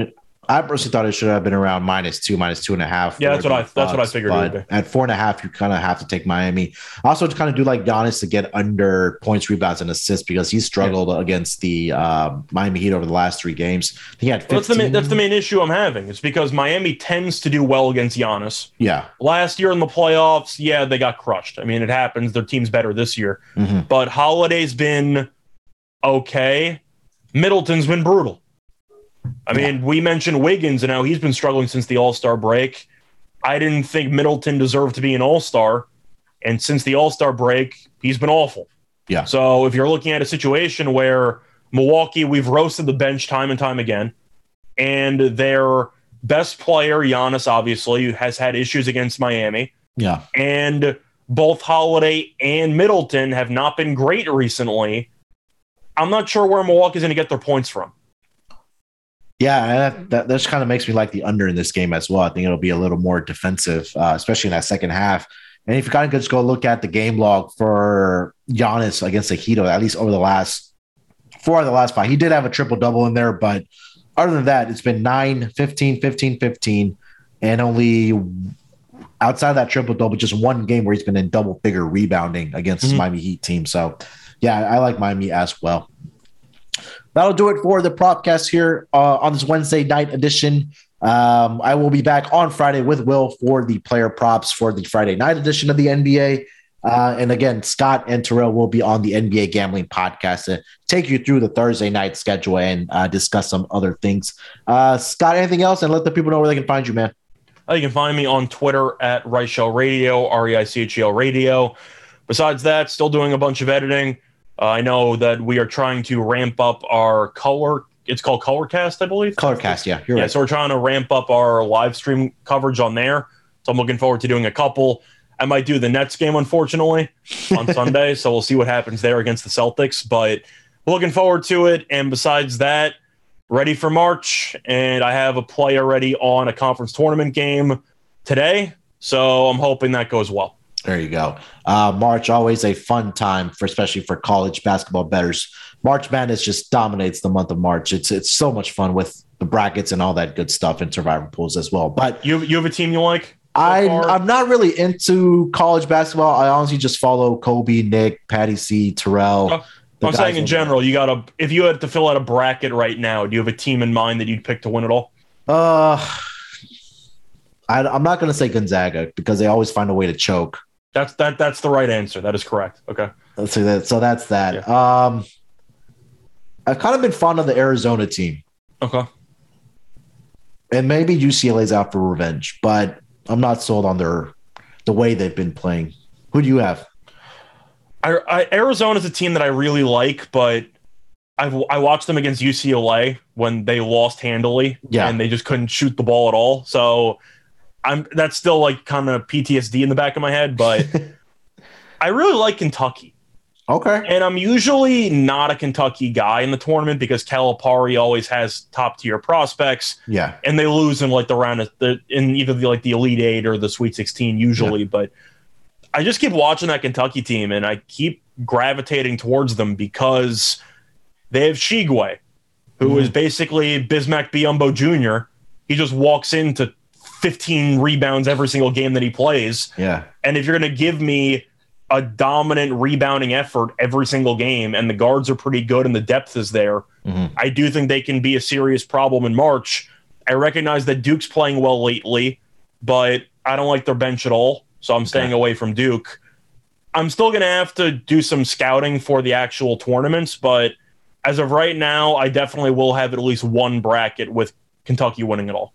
I personally thought it should have been around minus two, minus two and a half. Yeah, that's what I- that's what I figured but. At four and a half, you kind of have to take Miami. I also kind of do like Giannis to get under points, rebounds, and assists because he struggled against the uh, Miami Heat over the last three games. He had 15. Well, that's the main, that's the main issue I'm having. It's because Miami tends to do well against Giannis. yeah, Last year in the playoffs, yeah, they got crushed. I mean, it happens. Their team's better this year. Mhm. But Holiday's been okay. Middleton's been brutal. I mean, we mentioned Wiggins and how he's been struggling since the All Star break. I didn't think Middleton deserved to be an All Star. And since the All Star break, he's been awful. Yeah. So if you're looking at a situation where Milwaukee, we've roasted the bench time and time again, and their best player, Giannis, obviously, has had issues against Miami yeah. and both Holiday and Middleton have not been great recently. I'm not sure where Milwaukee's going to get their points from. Yeah, that, that, that just kind of makes me like the under in this game as well. I think it'll be a little more defensive, uh, especially in that second half. And if you kind of just go look at the game log for Giannis against the Heat, at least over the last four of the last five, he did have a triple double in there. But other than that, it's been 9, 15, 15, 15, and only outside of that triple double, just one game where he's been in double figure rebounding against Mhm. Miami Heat team. So, yeah, I like Miami as well. That'll do it for the propcast here uh, on this Wednesday night edition. Um, I will be back on Friday with Will for the player props for the Friday night edition of the NBA. Uh, and again, Scott and Terrell will be on the NBA Gambling Podcast to take you through the Thursday night schedule and uh, discuss some other things. Uh, Scott, anything else? And let the people know where they can find you, man. Uh, you can find me on Twitter at Reichel Radio, R E I C H E L Radio. Besides that, still doing a bunch of editing. Uh, I know that we are trying to ramp up our color. It's called Colorcast, I believe. Colorcast, yeah, Yeah, right. so we're trying to ramp up our live stream coverage on there. So I'm looking forward to doing a couple. I might do the Nets game, unfortunately, on Sunday. So we'll see what happens there against the Celtics. But looking forward to it. And besides that, ready for March. And I have a play already on a conference tournament game today. So I'm hoping that goes well. There you go. Uh, March always a fun time for especially for college basketball betters. March Madness just dominates the month of March. It's it's so much fun with the brackets and all that good stuff and survivor pools as well. But You, you have a team you like? I far? I'm not really into college basketball. I honestly just follow Kobe, Nick, Patty C, Terrell. Oh, I'm saying in general, you got to, if you had to fill out a bracket right now, do you have a team in mind that you'd pick to win it all? Uh, I, I'm not going to say Gonzaga because they always find a way to choke. That's that. That's the right answer. That is correct. Okay. So that so that's that. Um, I've kind of been fond of the Arizona team. Okay. and maybe UCLA's out for revenge, but I'm not sold on their the way they've been playing. Who do you have? I, I Arizona's a team that I really like, but I've I watched them against UCLA when they lost handily, Yeah. and they just couldn't shoot the ball at all. So I'm that's still like kind of PTSD in the back of my head, but I really like Kentucky. Okay. And I'm usually not a Kentucky guy in the tournament because Calipari always has top tier prospects. Yeah. and they lose in like the round of the in either the like the elite eight or the sweet 16 usually but i just keep watching that kentucky team and i keep gravitating towards them because they have Tshiebwe who mm-hmm. is basically Bismack Biyombo jr he just walks into 15 rebounds every single game that he plays Yeah. and if you're going to give me a dominant rebounding effort every single game and the guards are pretty good and the depth is there, Mhm. I do think they can be a serious problem in March. I recognize that Duke's playing well lately, but I don't like their bench at all. So I'm staying away from Duke. I'm still going to have to do some scouting for the actual tournaments, but as of right now, I definitely will have at least one bracket with Kentucky winning it all.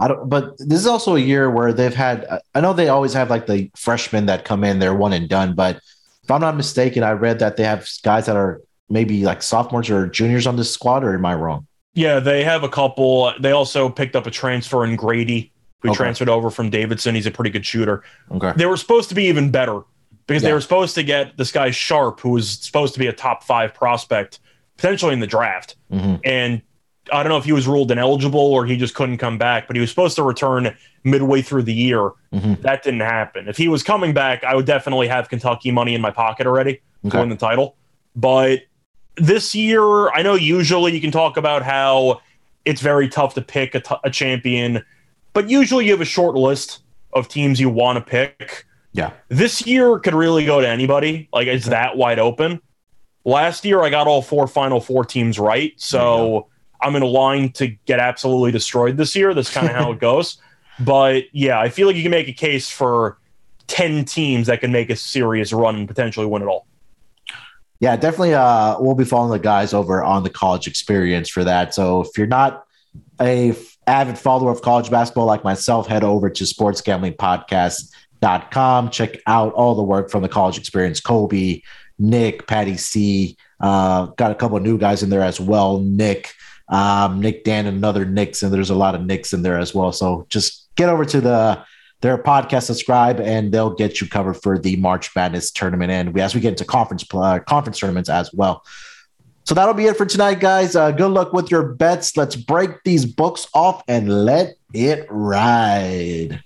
I don't, but this is also a year where they've had, I know they always have like the freshmen that come in, they're one and done. But if I'm not mistaken, I read that they have guys that are maybe like sophomores or juniors on this squad, or am I wrong? Yeah, they have a couple. They also picked up a transfer in Grady, who Okay. transferred over from Davidson. He's a pretty good shooter. Okay. They were supposed to be even better because they were supposed to get this guy Sharpe, who was supposed to be a top five prospect, potentially in the draft. Mhm. And I don't know if he was ruled ineligible or he just couldn't come back, but he was supposed to return midway through the year. Mhm. That didn't happen. If he was coming back, I would definitely have Kentucky money in my pocket already Okay. to win the title. But this year, I know usually you can talk about how it's very tough to pick a, t- a champion. But usually you have a short list of teams you want to pick. Yeah. This year could really go to anybody. Like it's that wide open. Last year I got all four final four teams right. So I'm in a line to get absolutely destroyed this year. That's kind of how it goes. But yeah, I feel like you can make a case for 10 teams that can make a serious run and potentially win it all. Yeah, definitely. Uh, we'll be following the guys over on the college experience for that. So if you're not a f- avid follower of college basketball like myself, head over to sportsgamblingpodcast.com. Check out all the work from the college experience. Kobe, Nick, Patty C. Uh, got a couple of new guys in there as well. Nick, um, Nick Dan, and another Nicks, and there's a lot of Nicks in there as well. So just get over to the their podcast, subscribe, and they'll get you covered for the March Madness tournament. And we, as we get into conference uh, conference tournaments as well. So that'll be it for tonight, guys. Uh, good luck with your bets. Let's break these books off and let it ride.